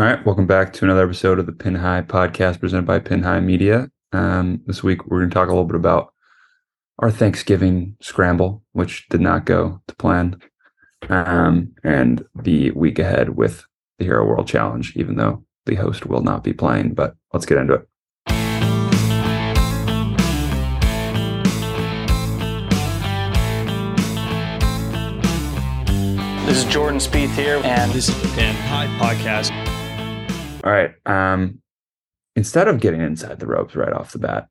All right, welcome back to another episode of the Pin High podcast presented by Pin High Media. Um, this week we're going to talk a little bit about our Thanksgiving scramble, which did not go to plan, um, and the week ahead with the Hero World Challenge, even though the host will not be playing. But let's get into it. This is Jordan Spieth here, and This is the Pin High Podcast. All right. Um, instead of getting inside the ropes right off the bat,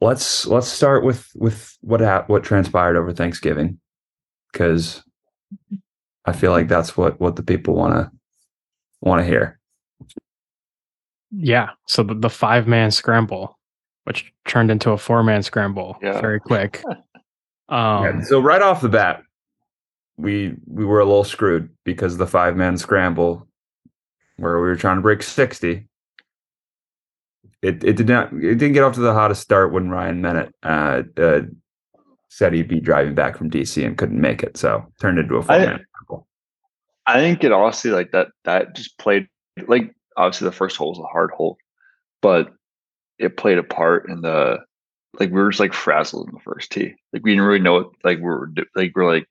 let's let's start with with what hap- what transpired over Thanksgiving, because I feel like that's what what the people want to want to hear. Yeah. So the, the five man scramble, which turned into a four man scramble Yeah. very quick. Yeah, Um, so right off the bat, we we were a little screwed because the five man scramble, where we were trying to break sixty. It it did not it didn't get off to the hottest start when Ryan Bennett uh, uh, said he'd be driving back from DC and couldn't make it, so turned into a four man. I think it honestly like that that just played like obviously the first hole was a hard hole, but it played a part in the like we were just like frazzled in the first tee. Like we didn't really know what like we were like we're like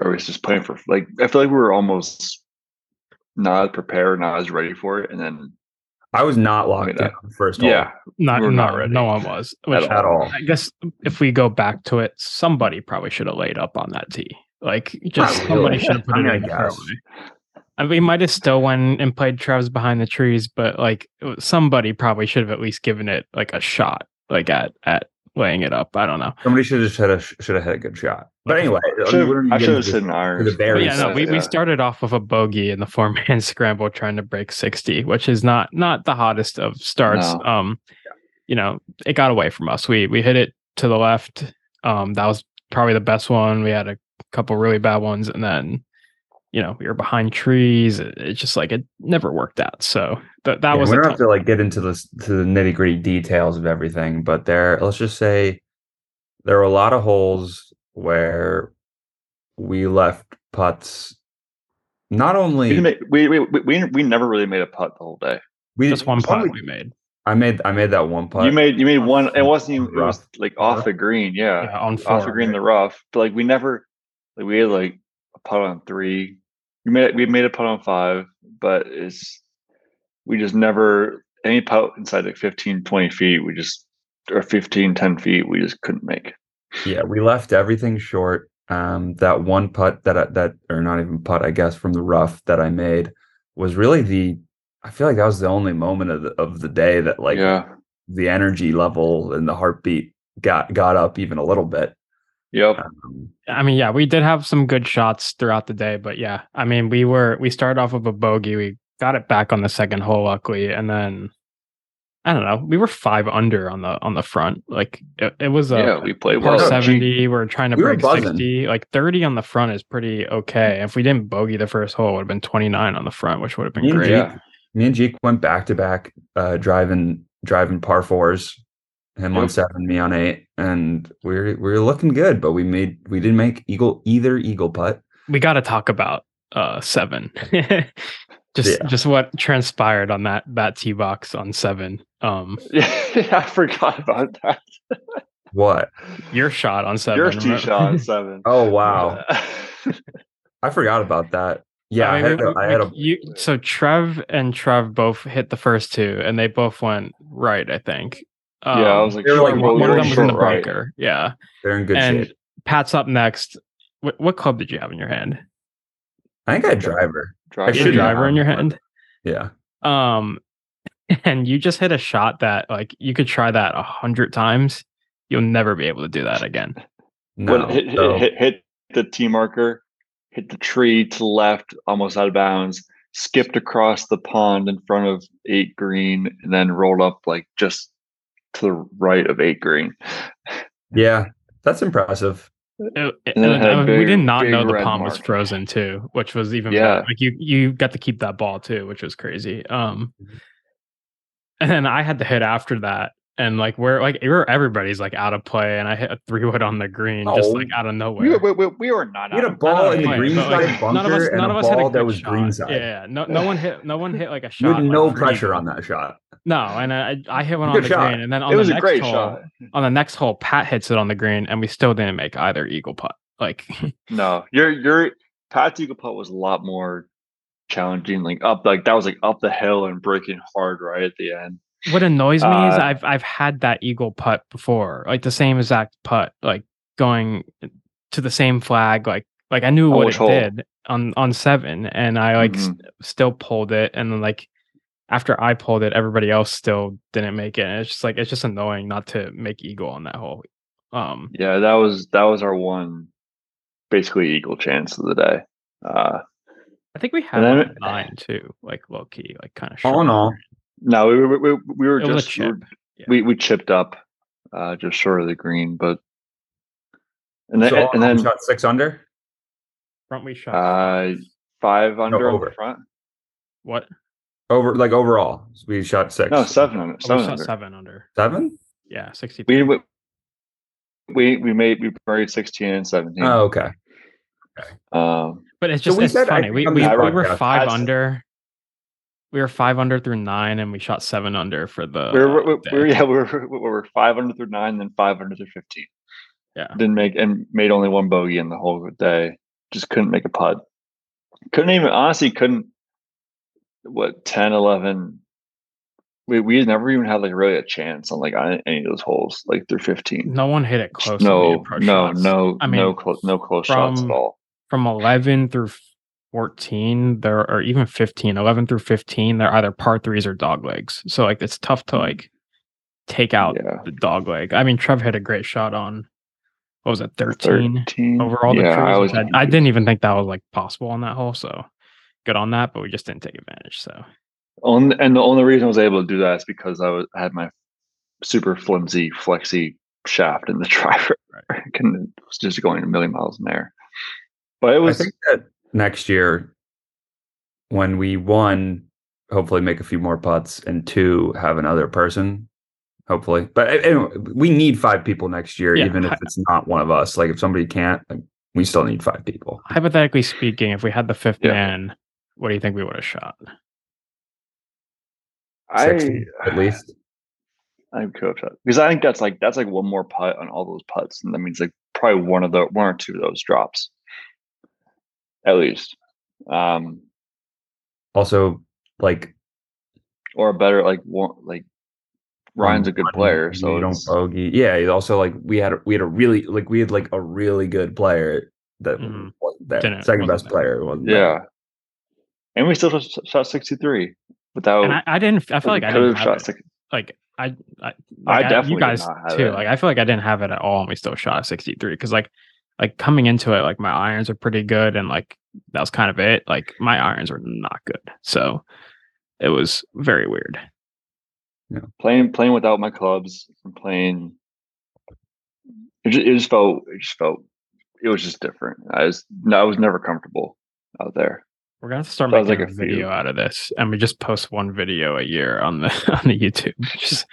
or was just playing for like I feel like we were almost not prepared, not as ready for it, and then I was not locked mean, in first hole. yeah, not, we were no, not ready no one was. Which at all. I guess if we go back to it, somebody probably should have laid up on that tee. Like just Not somebody should have put I it in I the guess. fairway. I mean, we might have still went and played Trev's behind the trees, but like somebody probably should have at least given it like a shot, like at at laying it up. I don't know. Somebody should have had a should have had a good shot. But anyway, Should've- we're I should have into said an iron. the But yeah, no, we, we started off with a bogey in the four man scramble trying to break 60, which is not not the hottest of starts. No. Um, you know, it got away from us. We we hit it to the left. Um, that was probably the best one. We had a couple really bad ones, and then you know, we were behind trees. It, it's just like it never worked out. So that that Yeah, was we a don't tough have to like get into this to the nitty gritty details of everything, but there, let's just say there were a lot of holes where we left putts. Not only didn't make, we, we we we we never really made a putt the whole day. we just one putt we- we made I made I made that one putt. you made you made one. It wasn't even. It was like off the green. Yeah, yeah, on four. off the green, the rough. But like we never, like we had like a putt on three. We made we made a putt on five, but it's we just never any putt inside like 15, 20 feet. We just or 15, 10 feet. We just couldn't make. yeah, we left everything short. Um, that one putt that I, that or not even putt, I guess, from the rough that I made was really the. I feel like that was the only moment of the, of the day that like yeah. the energy level and the heartbeat got got up even a little bit. Yep. Um, I mean, yeah, we did have some good shots throughout the day, but yeah, I mean, we were we started off with a bogey. We got it back on the second hole, luckily, and then I don't know, we were five under on the on the front. Like it, it was a yeah, we played par well. Seventy. We're trying to We break sixty. Like thirty on the front is pretty okay. If we didn't bogey the first hole, it would have been twenty nine on the front, which would have been Me and great. Jake- me and Jake went back to back, uh, driving driving par fours, him on seven, me on eight, and we are we are looking good. But we made we didn't make eagle either eagle putt. We got to talk about uh seven. just Yeah. just what transpired on that that tee box on seven. Um, Yeah, I forgot about that. What? your shot on seven. Your tee shot on seven. Oh wow, I forgot about that. Yeah, I, mean, had, we- a, I had a you, so Trev and Trev both hit the first two, and they both went right. I think. Yeah, I Um, was like, they were short like roll, one of them was in the short right. bunker. Yeah, they're in good and shape. Pat's up next. What, what club did you have in your hand? I think I had driver. Driver. You had should a have driver in your hand. Yeah, Um, and you just hit a shot that like you could try that a hundred times. You'll never be able to do that again. no. But hit, hit, so- hit, hit the T marker, hit the tree to the left, almost out of bounds, skipped across the pond in front of eight green, and then rolled up like just to the right of eight green. yeah, that's impressive. It- it- it and, had a uh, we did not big know the palm pond was frozen too, which was even Yeah. better. like you you got to keep that ball too, which was crazy. Um, and then I had to hit after that, and like we're like we're everybody's like out of play, and I hit a three wood on the green just oh, like out of nowhere. We, we, we, we were not. We had a ball in the play, green but, side like, bunker none of us, and none a of us hit a ball that good was shot. green side. Yeah, no, no one hit, no one hit like a shot. You had like, no pressure eagle. on that shot. No, and I, I hit one on the shot. green, and then on It the was a next great hole, shot. on the next hole, Pat hits it on the green, and we still didn't make either eagle putt. Like, No, your your Pat's eagle putt was a lot more challenging. Like up, like that was like up the hill and breaking hard right at the end. What annoys me is Uh, I've I've had that eagle putt before, like the same exact putt, like going to the same flag, like like I knew what it hole? did on on seven, and I like Mhm. st- still pulled it, and then like after I pulled it, everybody else still didn't make it. And it's just like it's just annoying not to make eagle on that hole. Um, Yeah, that was that was our one, basically eagle chance of the day. Uh, I think we had then one it- at nine too, like low key, like kind of. All in all, no, we were we, we, we were it was a just we, were- chip. Yeah. we we chipped up, uh, just short of the green, but and then so all in and then shot six under. front we shot. uh, five under on over. the front. what? Over like overall, we shot six. No, seven under. Oh, we Seven shot under. seven under. Seven? Yeah, sixty. We we we we made we buried sixteen and seventeen. Oh, okay. Um, But it's So just we it's said, I funny. think We we, we were five I under. We were five under through nine, and we shot seven under for the. we were, we, uh, we were yeah we were, we were five under through nine, then five under through fifteen. Yeah. Didn't make and made only one bogey in the whole day. Just couldn't make a putt. Couldn't even honestly couldn't. What 10, 11. We we never even had like really a chance on like on any of those holes like through fifteen. No one hit it close. no no shots. no I no close no close shots at all. From eleven through fourteen, there or even 15, 11 through fifteen, they're either par threes or dog legs. So like it's tough to like take out Yeah, the dog leg. I mean, Trev had a great shot on. What was it? Thirteen. thirteen over all the yeah. I was I, I didn't even think that was like possible on that hole. So good on that, but we just didn't take advantage. So On, and the only reason I was able to do that is because I was I had my super flimsy flexy shaft in the driver and it was just going a million miles in there. But it I was think that next year, when we one, hopefully make a few more putts, and two, have another person. Hopefully, but anyway, we need five people next year, Yeah, even if it's not one of us. Like if somebody can't, we still need five people. hypothetically speaking, if we had the fifth Yeah. man, what do you think we would have shot? I at least. I'm cool shot because I think that's like that's like one more putt on all those putts, and that means like probably one of the one or two of those drops, at least, um, Also, like or a better like one like Ryan's a good player, so you don't bogey. Yeah, also like we had a, we had a really like we had like a really good player that Mhm. wasn't. Didn't- second best there. player. Wasn't there. yeah, and we still shot, shot 63 without. And I, I didn't. I feel like I could didn't have have shot it. like I, I, I like, definitely you did guys not have too. it. Like I feel like I didn't have it at all, and we still shot sixty three because like, like coming into it, like my irons are pretty good, and like that was kind of it. Like my irons were not good, so it was very weird. Yeah. playing playing without my clubs and playing it just, it just felt it just felt it was just different i was no, i was never comfortable out there We're gonna have to start Sounds making like a a video out of this, and we just post one video a year on the on the YouTube. Just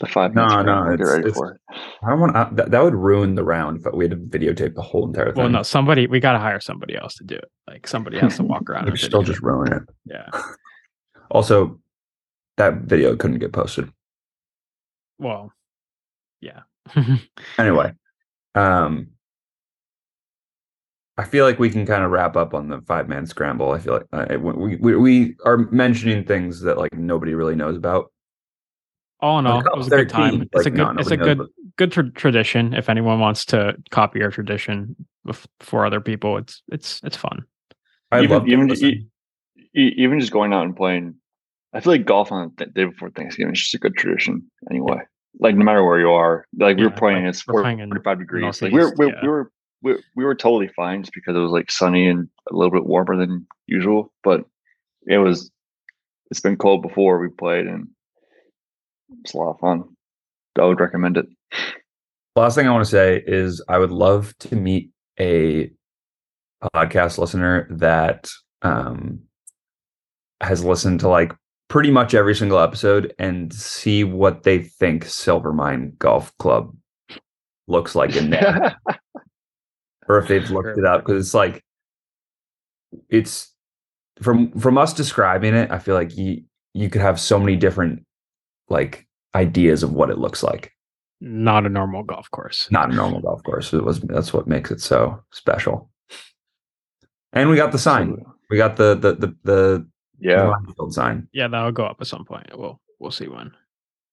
the five No, minutes no, get it's- ready it's- for it I don't want that, that would ruin the round if we had to videotape the whole entire thing. well, no, somebody we gotta hire somebody else to do it. Like somebody has to walk around. It and still just ruin it. yeah. Also, that video couldn't get posted. Well, yeah. Anyway, um, I feel like we can kind of wrap up on the five man scramble. I feel like uh, we, we we are mentioning things that like nobody really knows about. all in all, it was a good 13, time. It's a like, no, good, it's a nobody knows good, good tra- tradition. If anyone wants to copy our tradition for other people, it's it's it's fun. I even love even, e- even just going out and playing i feel like golf on the day before thanksgiving is just a good tradition anyway like no matter where you are like we were Yeah, playing like, it's we're playing in 45 degrees like we were, Northeast, we, yeah. we were we, we were totally fine just because it was like sunny and a little bit warmer than usual but it was it's been cold before we played and it's a lot of fun. I would recommend it. Last thing I want to say is I would love to meet a podcast listener that um, has listened to like pretty much every single episode and see what they think Silvermine Golf Club looks like in there, or if they've looked it up because it's like it's from from us describing it. I feel like you you could have so many different like ideas of what it looks like. Not a normal golf course. Not a normal golf course. It was that's what makes it so special. And we got the sign. We got the the the the yeah. field sign. Yeah, that'll go up at some point. We'll we'll see when.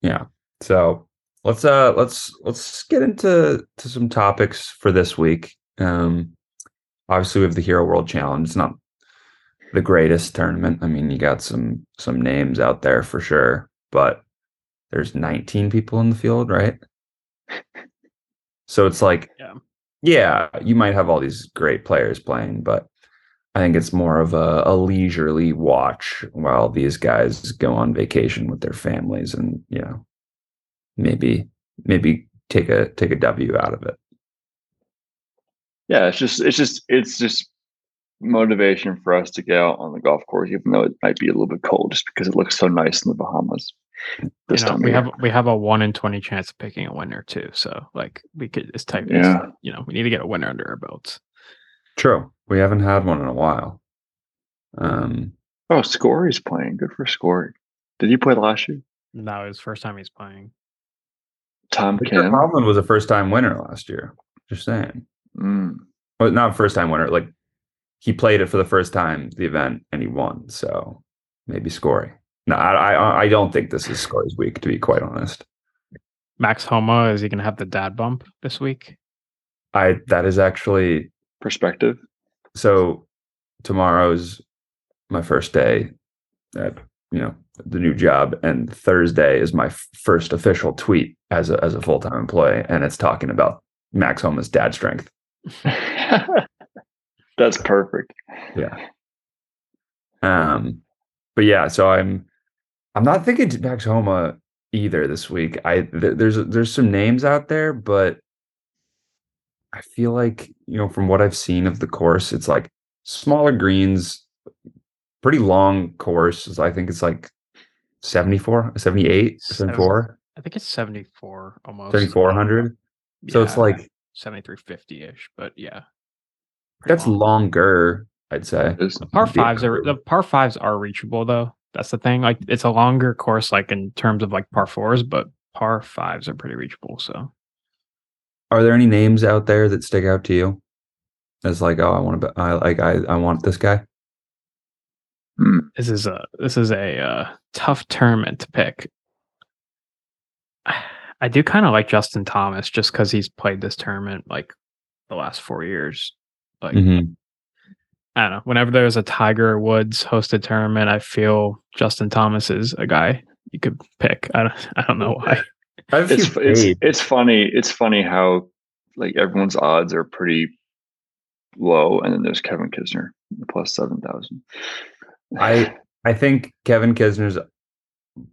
Yeah. So let's uh let's let's get into to some topics for this week. Um obviously we have the Hero World Challenge. It's not the greatest tournament. I mean, you got some some names out there for sure, but there's 19 people in the field, right? So it's like Yeah. yeah, you might have all these great players playing, but I think it's more of a, a leisurely watch while these guys go on vacation with their families and you know maybe maybe take a take a W out of it. Yeah, it's just it's just it's just motivation for us to get out on the golf course, even though it might be a little bit cold, just because it looks so nice in the Bahamas. This you know, time we year. have we have a one in twenty chance of picking a winner too. So like we could it's type Yeah. you know, we need to get a winner under our belts. True. We haven't had one in a while. Um oh, Scottie's playing. Good for Scottie. Did he play last year? That was first time he's playing. Tom Victor Kim. Hovland was a first time winner last year. Just saying. Mm. Well, not first time winner, like he played it for the first time, the event, and he won. So maybe Scottie. No, I, I I don't think this is Scottie's week, to be quite honest. Max Homa, is he gonna have the dad bump this week? I that is actually Perspective. so tomorrow's my first day at you know the new job and thursday is my f- first official tweet as a as a full-time employee and it's talking about max homa's dad strength That's perfect. yeah. Um but yeah so i'm i'm not thinking max homa either this week. I th- there's there's some names out there but i feel like you know from what i've seen of the course it's like smaller greens pretty long course i think it's like 74 78 74 I think it's seventy four almost. 7400 so it's like seventy three fifty ish, but yeah. That's long. longer i'd say The par fives are the par fives are reachable though. That's the thing. Like it's a longer course, like in terms of like par fours, but par fives are pretty reachable. So are there any names out there that stick out to you as like oh i want to i like i i want this guy Hmm. this is a this is a uh, tough tournament to pick. I do kind of like Justin Thomas just because he's played this tournament like the last four years. Like Mhm. I don't know. Whenever there's a Tiger Woods hosted tournament, I feel Justin Thomas is a guy you could pick. I don't I don't know why. I have it's it's it's funny. It's funny how like everyone's odds are pretty low, and then there's Kevin Kisner plus seven thousand. I I think Kevin Kisner's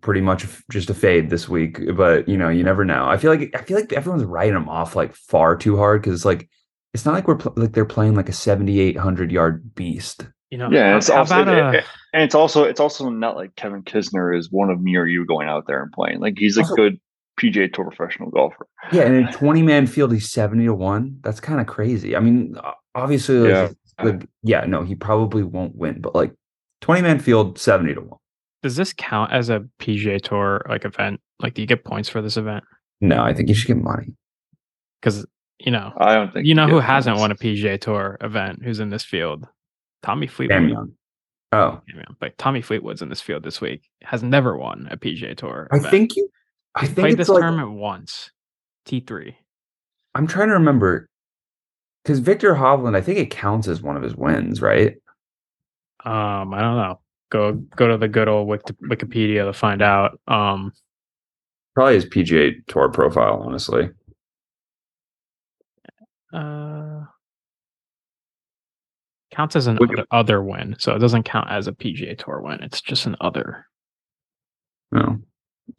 pretty much just a fade this week, but you know, you never know. I feel like I feel like everyone's writing him off like far too hard because like it's not like we're pl- like they're playing like a seventy eight hundred yard beast. You know, Yeah, it's also about uh, it- it- and it's also it's also not like Kevin Kisner is one of me or you going out there and playing. Like he's a Also- good PGA Tour professional golfer. Yeah, and in a twenty man field, he's seventy to one. That's kind of crazy. I mean, o- obviously, like, Yeah. like, yeah, no, he probably won't win, but like twenty man field, seventy to one. Does this count as a PGA Tour like event? Like, do you get points for this event? No, I think you should get money. Because you know, I don't think you know who hasn't won a PGA Tour event? Who's in this field? Tommy Fleetwood. Damn young. Oh, Yeah, man. But Tommy Fleetwood's in this field this week. Has never won a PGA Tour. I think you. I He's think played this like, tournament once. T three. I'm trying to remember because Victor Hovland, I think it counts as one of his wins, right? Um, I don't know. Go go to the good old Wik- Wikipedia to find out. Um, Probably his PGA Tour profile, honestly. uh, counts as an Wiki- other, other win, so it doesn't count as a PGA Tour win. It's just an other. No.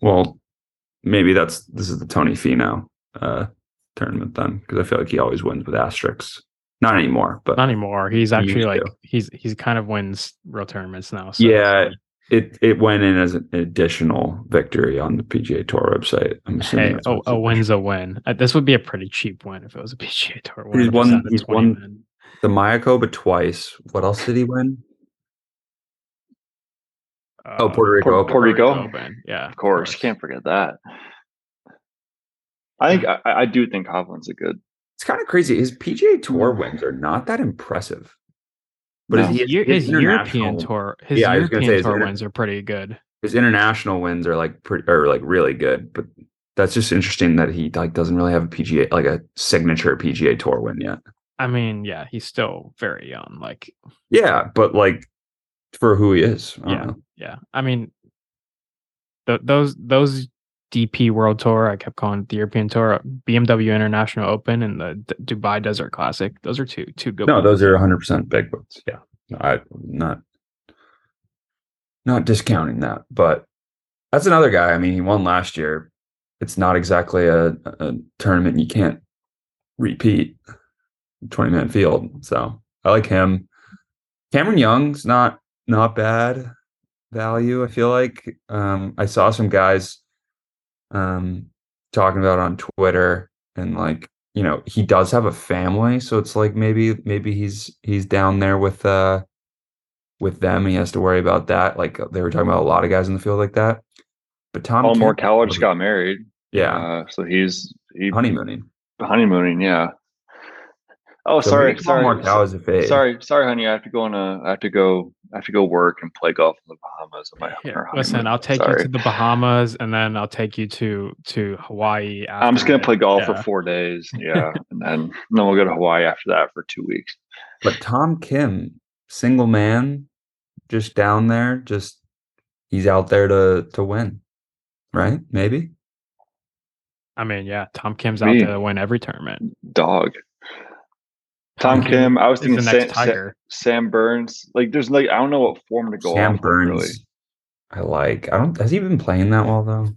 Well, maybe that's this is the Tony Finau uh, tournament then, because I feel like he always wins with asterisks. Not anymore, but Not anymore. He's actually like to. he's he's kind of wins real tournaments now. So yeah, it it went in as an additional victory on the PGA Tour website. I'm assuming Hey, that's a, a win's a win. Uh, This would be a pretty cheap win if it was a PGA Tour win. He's just won- he's won- men. the Mayakoba twice. What else did he win? Oh, Uh, Puerto Rico. Puerto- Open. Puerto Rico? Open. Yeah, Of course, you can't forget that. I think I, I do think Hovland's a good. It's kind of crazy. His PGA Tour wins are not that impressive. But No. his, His, his European tour, his Yeah, I was gonna European say tour inter- wins are pretty good. his international wins are like pretty are like really good. But that's just interesting that he like doesn't really have a PGA like a signature PGA Tour win yet. I mean, yeah, he's still very young. Like, Yeah, but like for who he is, I don't Yeah. know. yeah, I mean, th- those those DP World Tour, I kept calling it the European Tour, BMW International Open, and the D- Dubai Desert Classic. Those are two two good. No, ones. those are 100 percent big books. Yeah, I not not discounting that, but that's another guy. I mean, he won last year. It's not exactly a, a tournament you can't repeat. 20 man field, so I like him. Cameron Young's not not bad value. I feel like um, I saw some guys um, talking about on Twitter and like you know he does have a family so it's like maybe maybe he's he's down there with uh with them he has to worry about that like they were talking about a lot of guys in the field like that but tom Paul Morikawa just got married. yeah Uh, so he's he honeymooning honeymooning. Yeah. Oh, So sorry, sorry, Morikawa is a fade. sorry, sorry, honey. I have to go on a. I have to go. I have to go work and play golf in the Bahamas. On my, on Here, our listen. I'll take Sorry. you to the Bahamas, and then I'll take you to to Hawaii. After I'm just gonna that. play golf Yeah. for four days. Yeah, and then and then we'll go to Hawaii after that for two weeks. but tom kim single man just down there just he's out there to to win right maybe I mean, yeah, Tom Kim's out there to win every tournament. Dog. Tom Kim Kim. I was thinking the Sam, Tiger. Sam Burns. Like, there's like I don't know what form to go sam off burns really. i like i don't has he been playing that well though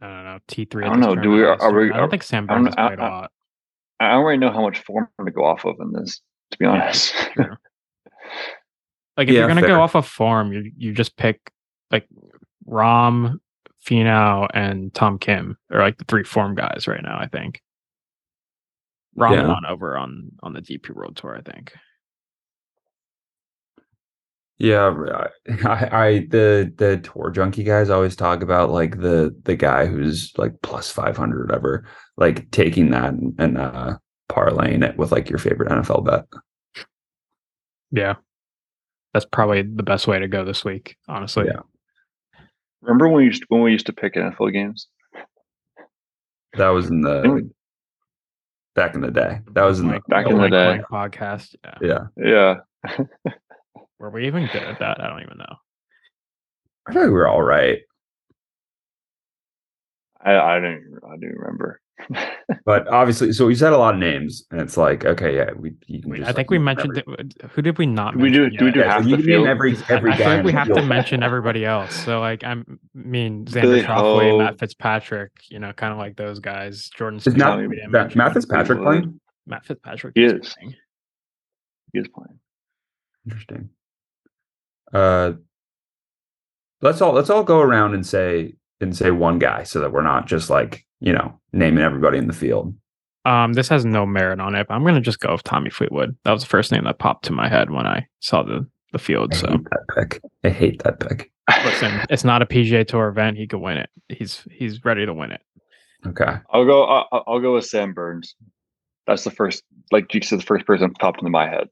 I don't know T three. I don't know, do we- are we- I don't think Sam I don't Burns has know, I- played a I- lot. I don't really know how much form to go off of in this. To be honest. True. Like if Yeah, you're gonna fair. go off of form, you you just pick like Rahm, Finau, and Tom Kim are like the three form guys right now. I think. Rahm Yeah. over on on the DP World Tour. I think. Yeah, I, I the the tour junkie guys always talk about like the the guy who's like plus five hundred whatever, like taking that and, and uh parlaying it with like your favorite NFL bet. Yeah, that's probably the best way to go this week. Honestly. Yeah. Remember when we used when we used to pick NFL games? That was in the. Back in the day. That was in the Mike- Back in the day. Podcast. Yeah. yeah. Yeah. Were we even good at that? I don't even know. I feel like we were all right, I I didn't I don't remember. but obviously, so we said a lot of names, and it's like okay, yeah, we. You can We- just, I like, think we mentioned every- it. Who did we not? We do- mention do we do Yeah, half you the field? every every I guy. feel like in we the have to mention everybody else. So like I'm I mean Xander Billy Schauffele, Ho. Matt Fitzpatrick, you know, kind of like those guys. Jordan Is Smith. Matt, Tommy we didn't Matt. Matt Fitzpatrick playing? Matt Fitzpatrick. He is is. playing. He is playing. Interesting. Uh, let's all let's all go around and say and say one guy so that we're not just like you know naming everybody in the field. Um, this has no merit on it, but I'm gonna just go with Tommy Fleetwood. That was the first name that popped to my head when I saw the the field. I So hate that pick. I hate that pick. listen, it's not a PGA Tour event. He could win it. He's he's ready to win it. Okay. I'll go. I'll, I'll go with Sam Burns. That's the first, like you said, the first person that popped into my head.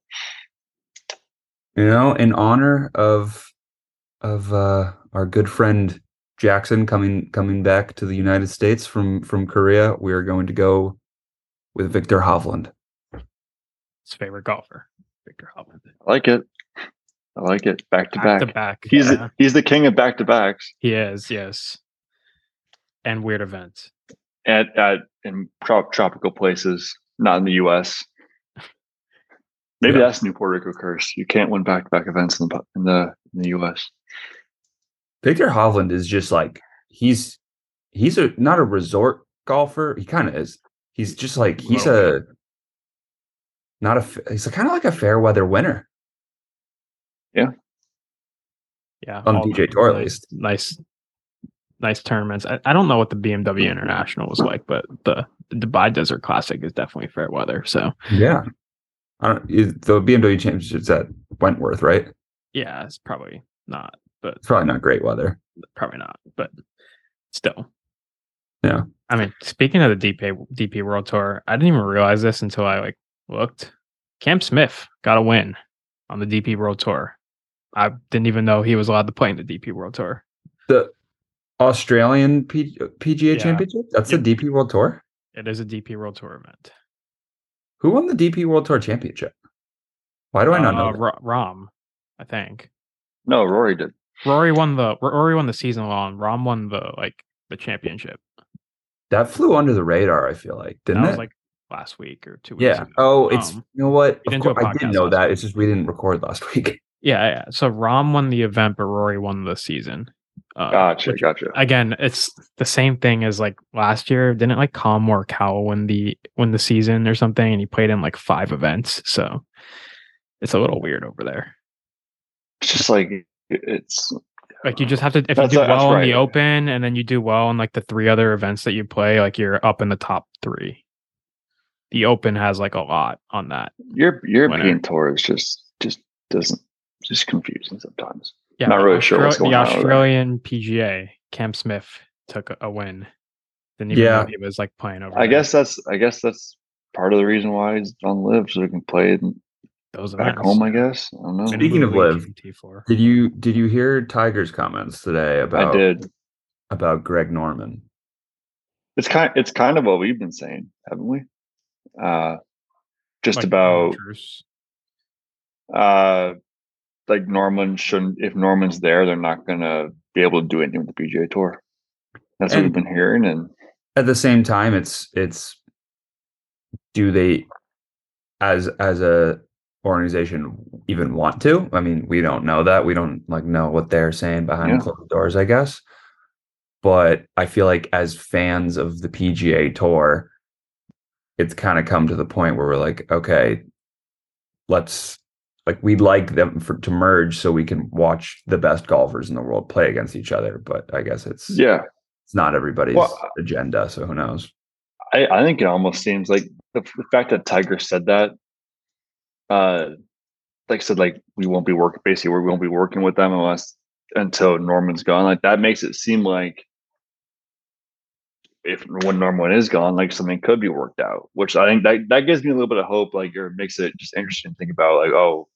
You know, in honor of of uh our good friend Jackson coming coming back to the United States from from Korea, we are going to go with Victor Hovland. His favorite golfer, Victor Hovland. I like it. I like it. Back to Back back. to back. He's yeah. he's the king of back to backs He is, yes. And weird events. at at in trop- tropical places, not in the U.S. Maybe Yeah. that's New Puerto Rico curse. You can't win back to back events in the in the in the U.S. Victor Hovland is just like he's he's a not a resort golfer. He kind of is. He's just like he's Little a not a he's kind of like a fair weather winner. Yeah, Yeah. On all PGA Tour, at least. Nice, nice tournaments. I, I don't know what the BMW International was like, but the, the Dubai Desert Classic is definitely fair weather. So Yeah. I don't, is- the BMW Championships at Wentworth, right? yeah, it's probably not, but It's probably not great weather. probably not, but still. Yeah. I mean, speaking of the DP DP World Tour, I didn't even realize this until I like looked. Cam Smith got a win on the DP World Tour. I didn't even know he was allowed to play in the DP World Tour. The Australian P- PGA Yeah. Championship? That's the DP World Tour? It is a DP World Tour event. Who won the DP World Tour Championship? Why do I not know? Uh, that? Rahm, I think. No, Rory did. Rory won the Rory won the season long. Rahm won the like the championship. That flew under the radar, I feel like, didn't that it? was like last week or two weeks yeah. ago. Oh, it's Um, you know what? we Of didn't course, I did podcast know that. week. It's just we didn't record last week. Yeah, yeah. So Rahm won the event, but Rory won the season. Uh, Gotcha, which- gotcha. again, it's the same thing as like last year. Didn't like Collin Morikawa win the win the season or something, and he played in like five events. So it's a little weird over there. It's just like it's Like you just have to if you do that's well in right. the Open, and then you do well in like the three other events that you play, like you're up in the top three. The Open has like a lot on that. your European Winner. tour is just just doesn't just confusing sometimes. Yeah, Not the really sure what's going the on over. Australian PGA, Cam Smith took a- a win. Didn't even Yeah. know he was like playing over. I there. guess that's I guess that's part of the reason why he's on LIV so he can play it those back events. home. I guess I don't know. Speaking of LIV, Did you did you hear Tiger's comments today about I did. about Greg Norman? It's kind it's kind of what we've been saying, haven't we? Uh, just Like, about uh, like Norman shouldn't. If Norman's there, they're not gonna be able to do anything with the PGA Tour. That's what we've been hearing, and At the same time, it's it's do they as as a organization even want to? I mean, we don't know that. We don't like know what they're saying behind Yeah. closed doors, I guess. But I feel like as fans of the PGA tour, it's kind of come to the point where we're like, okay, let's like we'd like them for to merge so we can watch the best golfers in the world play against each other. But I guess it's yeah, it's not everybody's Well, agenda, so who knows? I, I think it almost seems like the, the fact that Tiger said that, uh, like I said, like we won't be working basically, we won't be working with them unless until Norman's gone. Like that makes it seem like if when Norman is gone, like something could be worked out. Which I think that that gives me a little bit of hope. Like or makes it just interesting to think about. Like oh,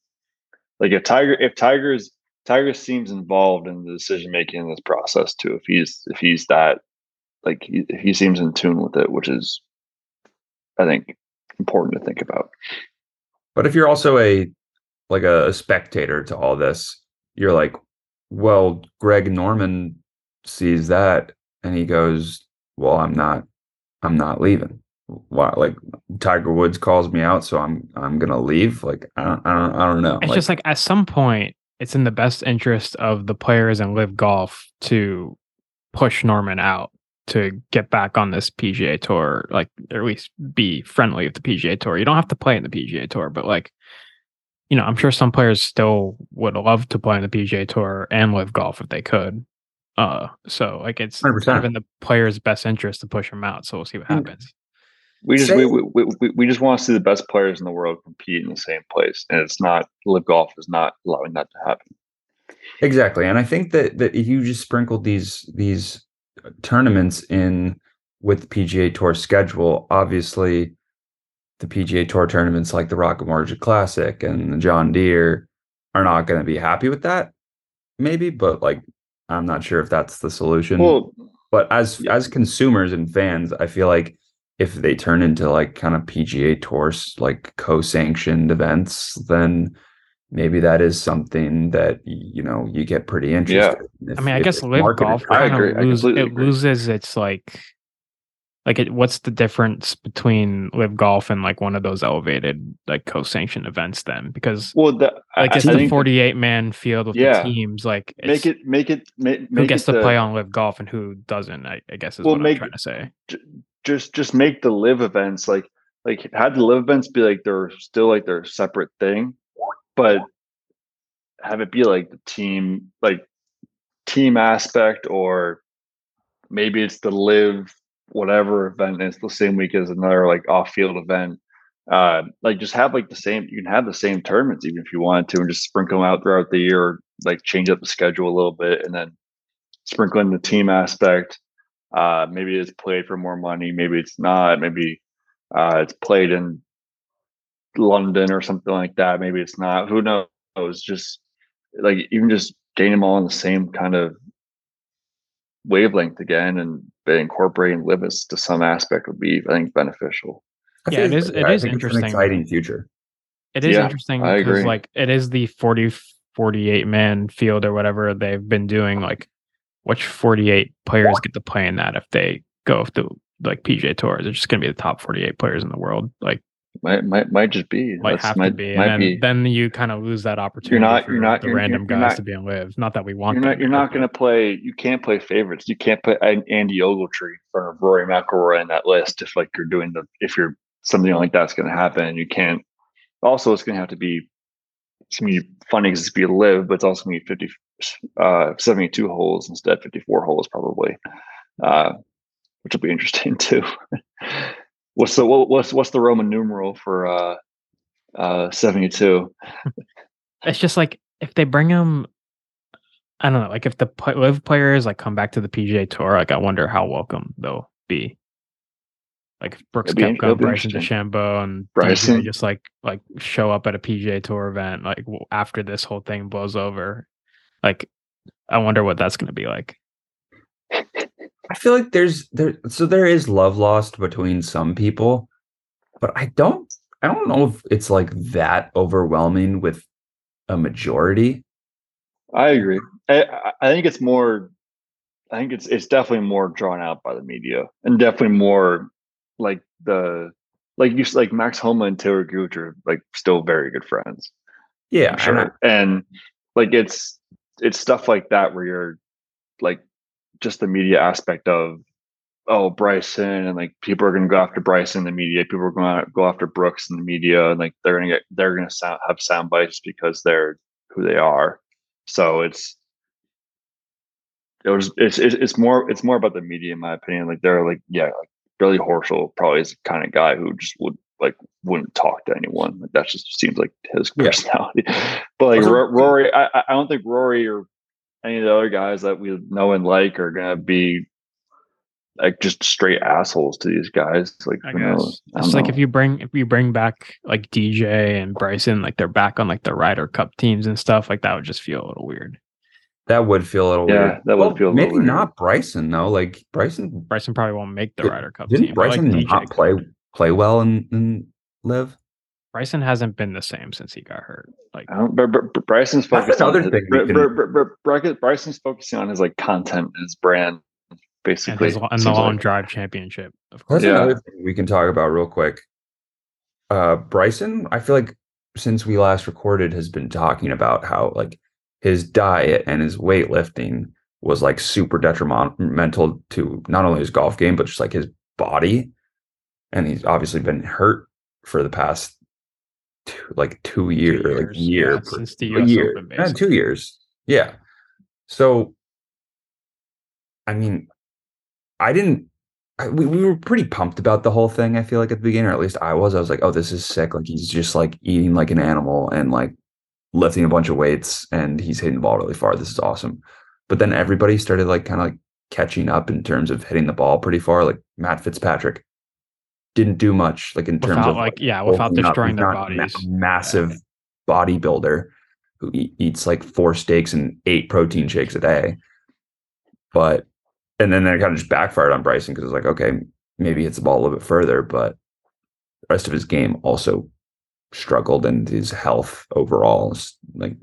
like if Tiger if Tiger's Tiger seems involved in the decision making in this process too. If he's if he's that like he, he seems in tune with it, which is I think important to think about. But if you're also a like a, a spectator to all this, you're like, well, Greg Norman sees that and he goes, Well, I'm not I'm not leaving. Why like Tiger Woods calls me out, so I'm I'm gonna leave. Like I don't I don't I don't know. It's just like at some point, it's in the best interest of the players and LIV golf to push Norman out to get back on this PGA tour, like or at least be friendly with the PGA tour. You don't have to play in the PGA tour, but like, you know, I'm sure some players still would love to play in the PGA tour and LIV golf if they could. Uh, so like it's kind 100%. of in the player's best interest to push them out. So we'll see what Mm. happens. We just we, we, we, we just want to see the best players in the world compete in the same place, and it's not LIV golf is not allowing that to happen. Exactly, and I think that that if you just sprinkled these these tournaments in with the PGA Tour schedule, obviously the PGA Tour tournaments like the Rocket Mortgage Classic and the John Deere are not going to be happy with that. Maybe, but like I'm not sure if that's the solution. Well, but as as consumers and fans, I feel like if they turn into like kind of PGA Tours like co-sanctioned events, then maybe that is something that you know you get pretty interested. in if- I mean, I guess LIV golf. I agree. kind I of lose, it agree. loses its like like it, what's the difference between LIV golf and like one of those elevated like co-sanctioned events then because well, the, like I, it's I the 48 man field with Yeah. the teams like it's, make it make it make, who gets it to the- play on LIV golf and who doesn't I, I guess is Well, what make- I'm trying to say just just make the LIV events like like had the LIV events be like they're still like their separate thing, but have it be like the team like team aspect or maybe it's the LIV whatever event it's the same week as another like off field event uh like just have like the same you can have the same tournaments even if you wanted to and just sprinkle them out throughout the year like change up the schedule a little bit and then sprinkle in the team aspect uh maybe it's played for more money maybe it's not maybe uh it's played in london or something like that maybe it's not who knows just like even just getting them all in the same kind of wavelength again and incorporating limits to some aspect would be i think beneficial I Yeah, it is. It I is interesting. It's interesting. An exciting future. It is Yeah, interesting because like it is the 40 48 man field or whatever they've been doing like which 48 players get to play in that if they go to like PJ Tours they're just going to be the top 48 players in the world like might might might just be. Might That's- have to might, be and then, be. then you kind of lose that opportunity not- for you're not- the you're- random you're guys not- to be in LIV not that we want you're them not you're not going to play you can't play favorites. You can't put An- Andy Ogletree in front of Rory McIlroy in that list if like you're doing the if you're something like that's going to happen. You can't also it's going to have to be it's going to be funny because it's going to be LIV but it's also going to be 50 uh 72 holes instead of 54 holes probably uh which will be interesting too what's the what, what's what's the roman numeral for uh uh 72 it's just like if they bring them I don't know like if the LIV players like come back to the PGA tour like I wonder how welcome they'll be like if Brooks It'll be in- Koepka, it'll be Bryson. DeChambeau, and Bryson. Just like like show up at a PGA Tour event like after this whole thing blows over. Like, I wonder what that's going to be like. I feel like there's there so there is love lost between some people, but I don't I don't know if it's like that overwhelming with a majority. I agree. I, I- think it's more. I think it's it's definitely more drawn out by the media, and definitely more like the like you like Max Homa and Taylor Gooch are like still very good friends. Yeah, I'm and sure, I- and like it's it's stuff like that where you're like just the media aspect of oh Bryson and like people are going to go after Bryson in the media. People are going to go after Brooks in the media, and like they're going to get they're going to sound, have sound bites because they're who they are. So it's it was it's it's it's more it's more about the media in my opinion. Like they're like yeah, like Billy Horschel probably is the kind of guy who just would like wouldn't talk to anyone. Like that just seems like his Yeah. personality. but like Ro- Rory, I- I don't think Rory or any of the other guys that we know and like are gonna be like just straight assholes to these guys. Like I guess knows? I it's don't like if you bring if you bring back like DJ and Bryson, like they're back on like the Ryder Cup teams and stuff. Like that would just feel a little weird. that would feel a little Yeah, weird. that would Well, feel maybe weird. not Bryson though. Like Bryson Bryson probably won't make the Ryder Cup didn't team. but, like, Bryson DJ not could. play play well in, in LIV? Bryson hasn't been the same since he got hurt. Like I don't, Br- Br- Br- Bryson's focused on another his, thing we Br- can- Br- Br- Br- Br- Bryson's focusing on his like content and his brand, and, basically. his, and the long like. drive championship, of course. That's Yeah. another thing we can talk about real quick. Uh Bryson, I feel like since we last recorded has been talking about how like his diet and his weightlifting was like super detrimental to not only his golf game but just like his body. And he's obviously been hurt for the past two, like two years, like years, year yeah, per- since the a US year, Open, two years. Yeah. So, I mean, I didn't. I, we, we were pretty pumped about the whole thing. I feel like at the beginning, or at least I was. I was like, "Oh, this is sick!" Like he's just like eating like an animal and like lifting a bunch of weights, and he's hitting the ball really far. This is awesome. But then everybody started like kind of like catching up in terms of hitting the ball pretty far. Like Matt Fitzpatrick didn't do much. Like in terms Without of like yeah, without up. destroying their a ma- bodies. massive bodybuilder who eat, eats like four steaks and eight protein shakes a day. But and then that kind of just backfired on Bryson because it's like, okay, maybe hits the ball a little bit further, but the rest of his game also struggled and his health overall like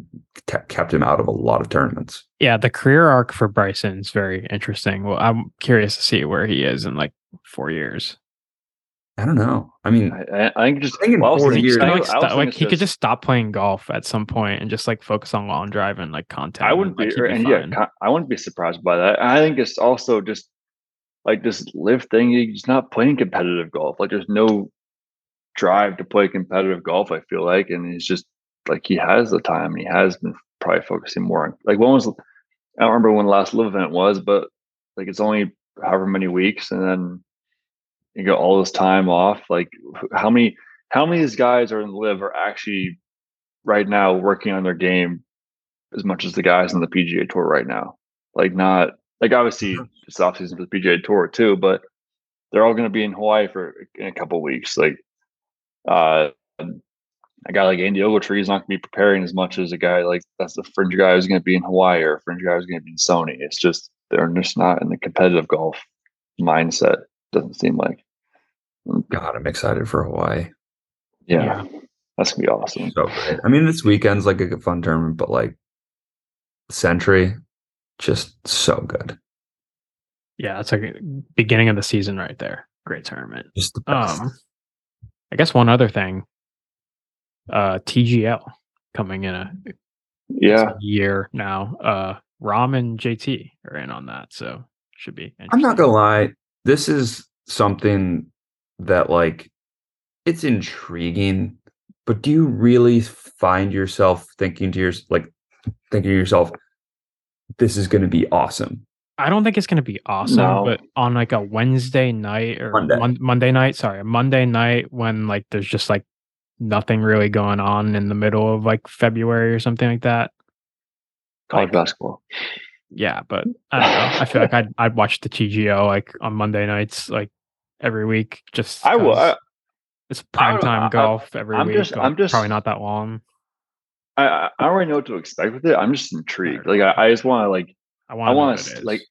kept kept him out of a lot of tournaments. Yeah, the career arc for Bryson is very interesting. Well, I'm curious to see where he is in like four years. I don't know. I mean, I, I- I think just I think in well, four years- I Like, was- I like he could just stop playing golf at some point and just like focus on long drive and like content. I wouldn't and, be, like, he'd and be yeah, fine. I wouldn't be surprised by that. I think it's also just like this LIV thing. He's not playing competitive golf. Like there's no drive to play competitive golf. I feel like, and he's just like he has the time. and He has been probably focusing more on like when was I don't remember when the last LIV event was, but like it's only however many weeks, and then you get all this time off. Like how many how many of these guys are in the LIV are actually right now working on their game as much as the guys on the PGA tour right now? Like not like obviously it's off season for the PGA tour too, but they're all going to be in Hawaii for in a couple weeks. Like uh a guy like Andy Ogletree is not going to be preparing as much as a guy like that's the fringe guy who's going to be in Hawaii or a fringe guy who's going to be in Sony. It's just they're just not in the competitive golf mindset. Doesn't seem like. God, I'm excited for Hawaii. Yeah, that's gonna be awesome. So great. I mean, this weekend's like a fun tournament, but like Sentry, just so good. Yeah, it's like beginning of the season right there. Great tournament. Just the best. Um, I guess one other thing, uh, TGL coming in a Yeah, year now. Uh, Rahm and JT are in on that, so should be. I'm not gonna lie. This is something that like it's intriguing, but do you really find yourself thinking to yourself like thinking to yourself, this is gonna be awesome? I don't think it's gonna be awesome, No. but on like a Wednesday night or Monday. Mon- Monday night, sorry, Monday night when like there's just like nothing really going on in the middle of like February or something like that. college Like, basketball. Yeah, but I don't know. I feel like I'd I'd watch the TGL like on Monday nights like every week. Just I will. 'cause I, it's prime I- time I- golf every I'm week. just- like, I'm just- probably not that long. I I I already know what to expect with it. I'm just intrigued. Like I, I just want to like I want. I want to like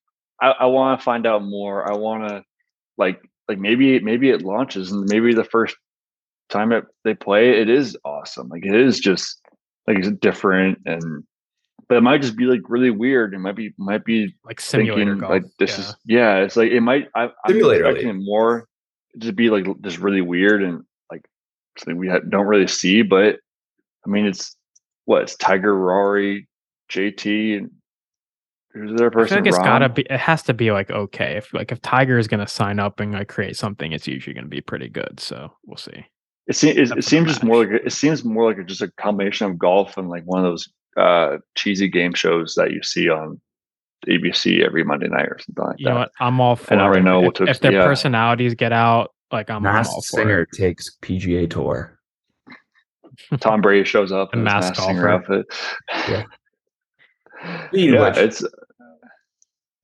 I, I want to find out more. I want to like like maybe maybe it launches and maybe the first time it they play it is awesome. Like it is just like it's different and but it might just be like really weird. It might be might be like simulator thinking golf. like this yeah. is yeah. It's like it might I, I'm Simulator expecting it more to be like just really weird and like something we ha- don't really see. But I mean, it's what it's Tiger, Rory, JT, and who's the other I feel person? like it's Rahm? gotta be. It has to be like okay. If like if Tiger is gonna sign up and like create something, it's usually gonna be pretty good. So we'll see. It, se- it, it seems just more like a- it seems more like a, just a combination of golf and like one of those uh cheesy game shows that you see on ABC every Monday night or something like You that. know what? I'm all for. I it. really If- know if, what to if their yeah. personalities get out. Like I'm, I'm all Masked for Singer it. takes PGA Tour. Tom Brady shows up in his masked masked singer outfit. Yeah. yeah, which- it's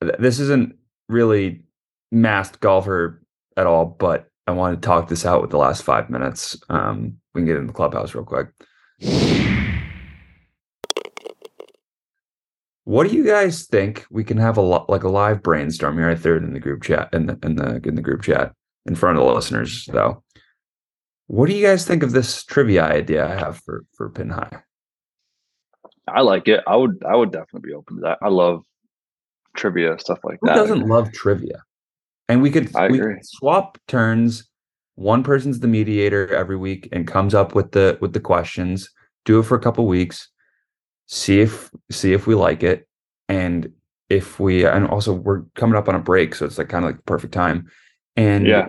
Th- This isn't really masked golfer at all, but I want to talk this out with the last five minutes. Um, we can get in the clubhouse real quick. What do you guys think? We can have a lo- like a live brainstorm here. I threw it in the group chat in the in the in the group chat in front of the listeners though. What do you guys think of this trivia idea I have for for Pin High? I like it. I would I would definitely be open to that. I love trivia stuff like that. Who that. doesn't love trivia? And we could I we agree. could swap turns. One person's the mediator every week and comes up with the with the questions. Do it for a couple weeks. See if see if we like it, and if we and also we're coming up on a break, so it's like kind of like the perfect time. And Yeah.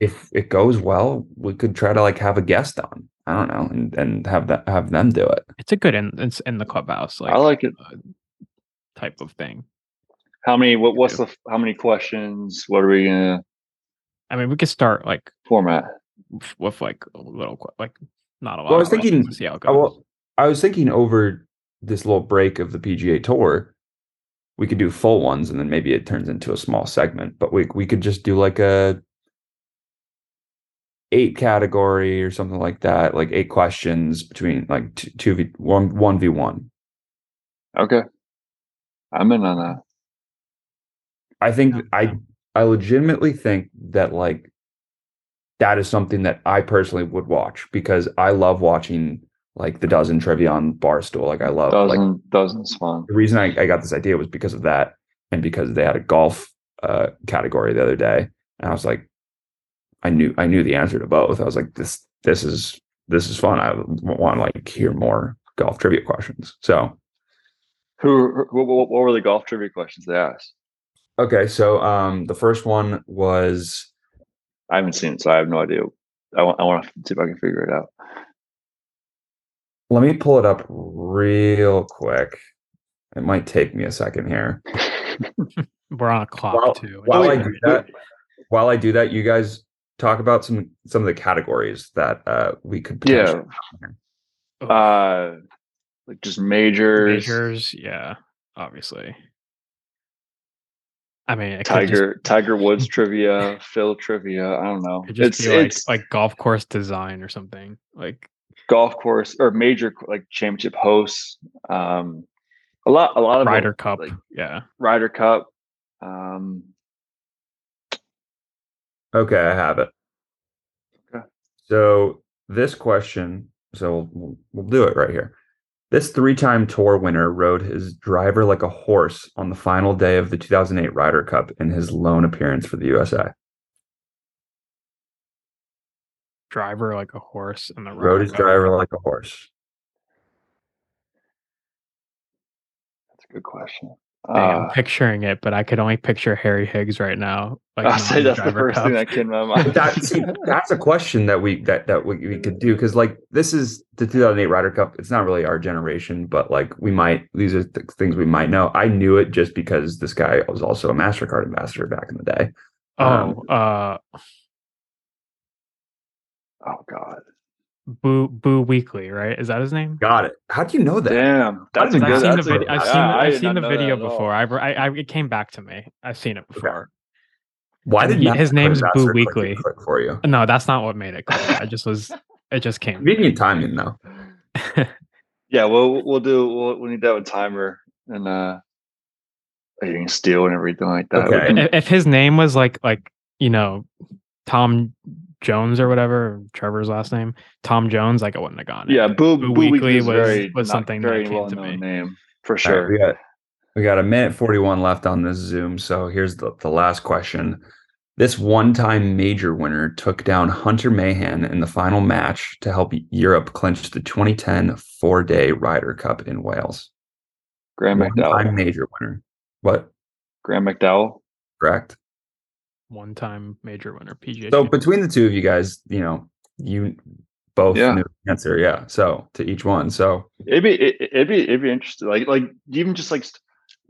if it goes well, we could try to like have a guest on. I don't know, and and have that have them do it. It's a good in it's in the clubhouse like I like it. Uh, type of thing. How many what what's the how many questions? What are we gonna I mean, we could start like format? f- with like a little like not a lot. Well, I was thinking. see how it I, goes. well, I was thinking over this little break of the PGA Tour, we could do full ones, and then maybe it turns into a small segment. But we we could just do like a eight category or something like that, like eight questions between like two, two v one one v one. Okay. I'm in on that. I think I I legitimately think that like that is something that I personally would watch because I love watching like the dozen trivia on Barstool. Like I love like Dozen dozens fun. the reason I, I got this idea was because of that and because they had a golf uh category the other day and i was like i knew i knew the answer to both i was like this this is this is fun i want to like hear more golf trivia questions so Who, who what, what were the golf trivia questions they asked? okay so um the first one was I haven't seen it, so I have no idea. I want I want to see if I can figure it out. Let me pull it up real quick It might take me a second here. We're on a clock While, too. while I do that, while I do that, you guys talk about some some of the categories that uh, we could Yeah. Uh, like just majors, majors, yeah, obviously. I mean, it could just- Tiger Tiger Woods trivia, Phil trivia. I don't know. could just It's be like it's like golf course design or something. Like golf course or major like championship hosts. Um, a lot a lot of them, Ryder Cup, like yeah. Ryder Cup. Um, Okay, I have it. Okay. So this question, so we'll, we'll do it right here. This three-time tour winner rode his driver like a horse on the final day of the 2008 Ryder Cup in his lone appearance for the USA. Driver like a horse and the Rode Ryder his Cup. driver like a horse. that's a good question. Dang, I'm Uh, picturing it, but I could only picture Harry Higgs right now. Like I'll say that's the Driver first thing that came to my mind. But that, see, that's a question that we that that we, we could do because like this is the 2008 Ryder Cup. It's not really our generation, but like we might these are th- things we might know. I knew it just because this guy was also a Mastercard ambassador back in the day. Um, Oh, uh, oh God, Boo Boo Weekly, right? Is that his name? Got it. How do you know that? damn, that's a did I've seen the that's a- video. I've seen. I I've seen the video before. I've. I, I. It came back to me. I've seen it before. Why did he- his name's Boo Weekly. click for you? No, that's not what made it. Cool. I just was. It just came. Convenient timing though. Yeah, well, we'll do. We'll, we need to have a timer and uh, you can steal and everything like that. Okay. can- if, if his name was like like you know Tom Jones or whatever Trevor's last name Tom Jones like I wouldn't have gone yeah, Boo, Boo Boo Weekly Weekly was- very was not something that very came well known me. name for All right, sure. we got we got a minute 41 left on this Zoom. So here's the, the last question. This one-time major winner took down Hunter Mahan in the final match to help Europe clinch the 2010 four-day Ryder Cup in Wales. Graham McDowell. One-time McDowell. major winner. What? Graham McDowell. Correct. One time major winner PGA. So between the two of you guys, you know, you both Yeah. knew the answer. Yeah. So to each one. So It'd be it, it'd be it'd be interesting. Like like even just like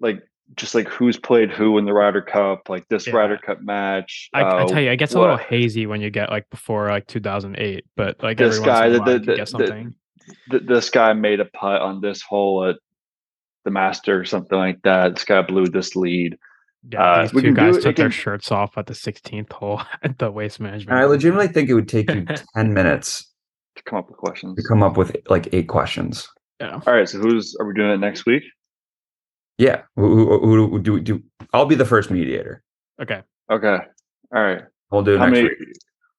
like just like who's played who in the Ryder Cup, like this Yeah. Ryder Cup match. I, I uh, tell you, it gets a little hazy when you get like before like 2008, but like This guy, once the- the- you can the- get the- this guy made a putt on this hole at the Master or something like that. This guy blew this lead. Yeah, uh, these we two guys took it their can- shirts off at the 16th hole at the waste management. and I legitimately think it would take you 10 minutes To come up with questions. to come up with like eight questions. Yeah. All right, so who's are we doing it next week? Yeah. Who, who, who, who do do? I'll be the first mediator. Okay, Okay. All right. We'll do it How next many? week.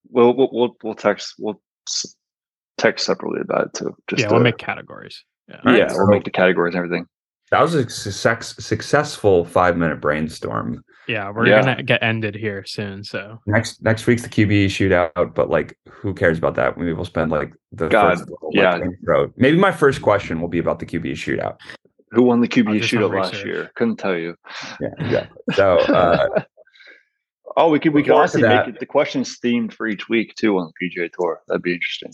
We'll, we'll we'll we'll text we'll text separately about it too. Just yeah, to, we'll make categories. Yeah. All right, yeah, we'll make the categories and everything. That was a success, successful five minute brainstorm. Yeah, we're Yeah. gonna get ended here soon. So Next next week's the QB shootout, but like who cares about that? Maybe we'll spend like the God, first little, yeah. like, intro. Maybe my first question will be about the QB shootout. Who won the QB I'll do some shootout last research. year? Couldn't tell you. Yeah, exactly. So uh, oh, we could we look could forward honestly make it the questions themed for each week too on the PGA Tour. That'd be interesting.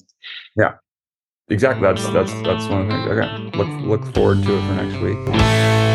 Exactly that's that's that's one things. Okay, look look forward to it for next week.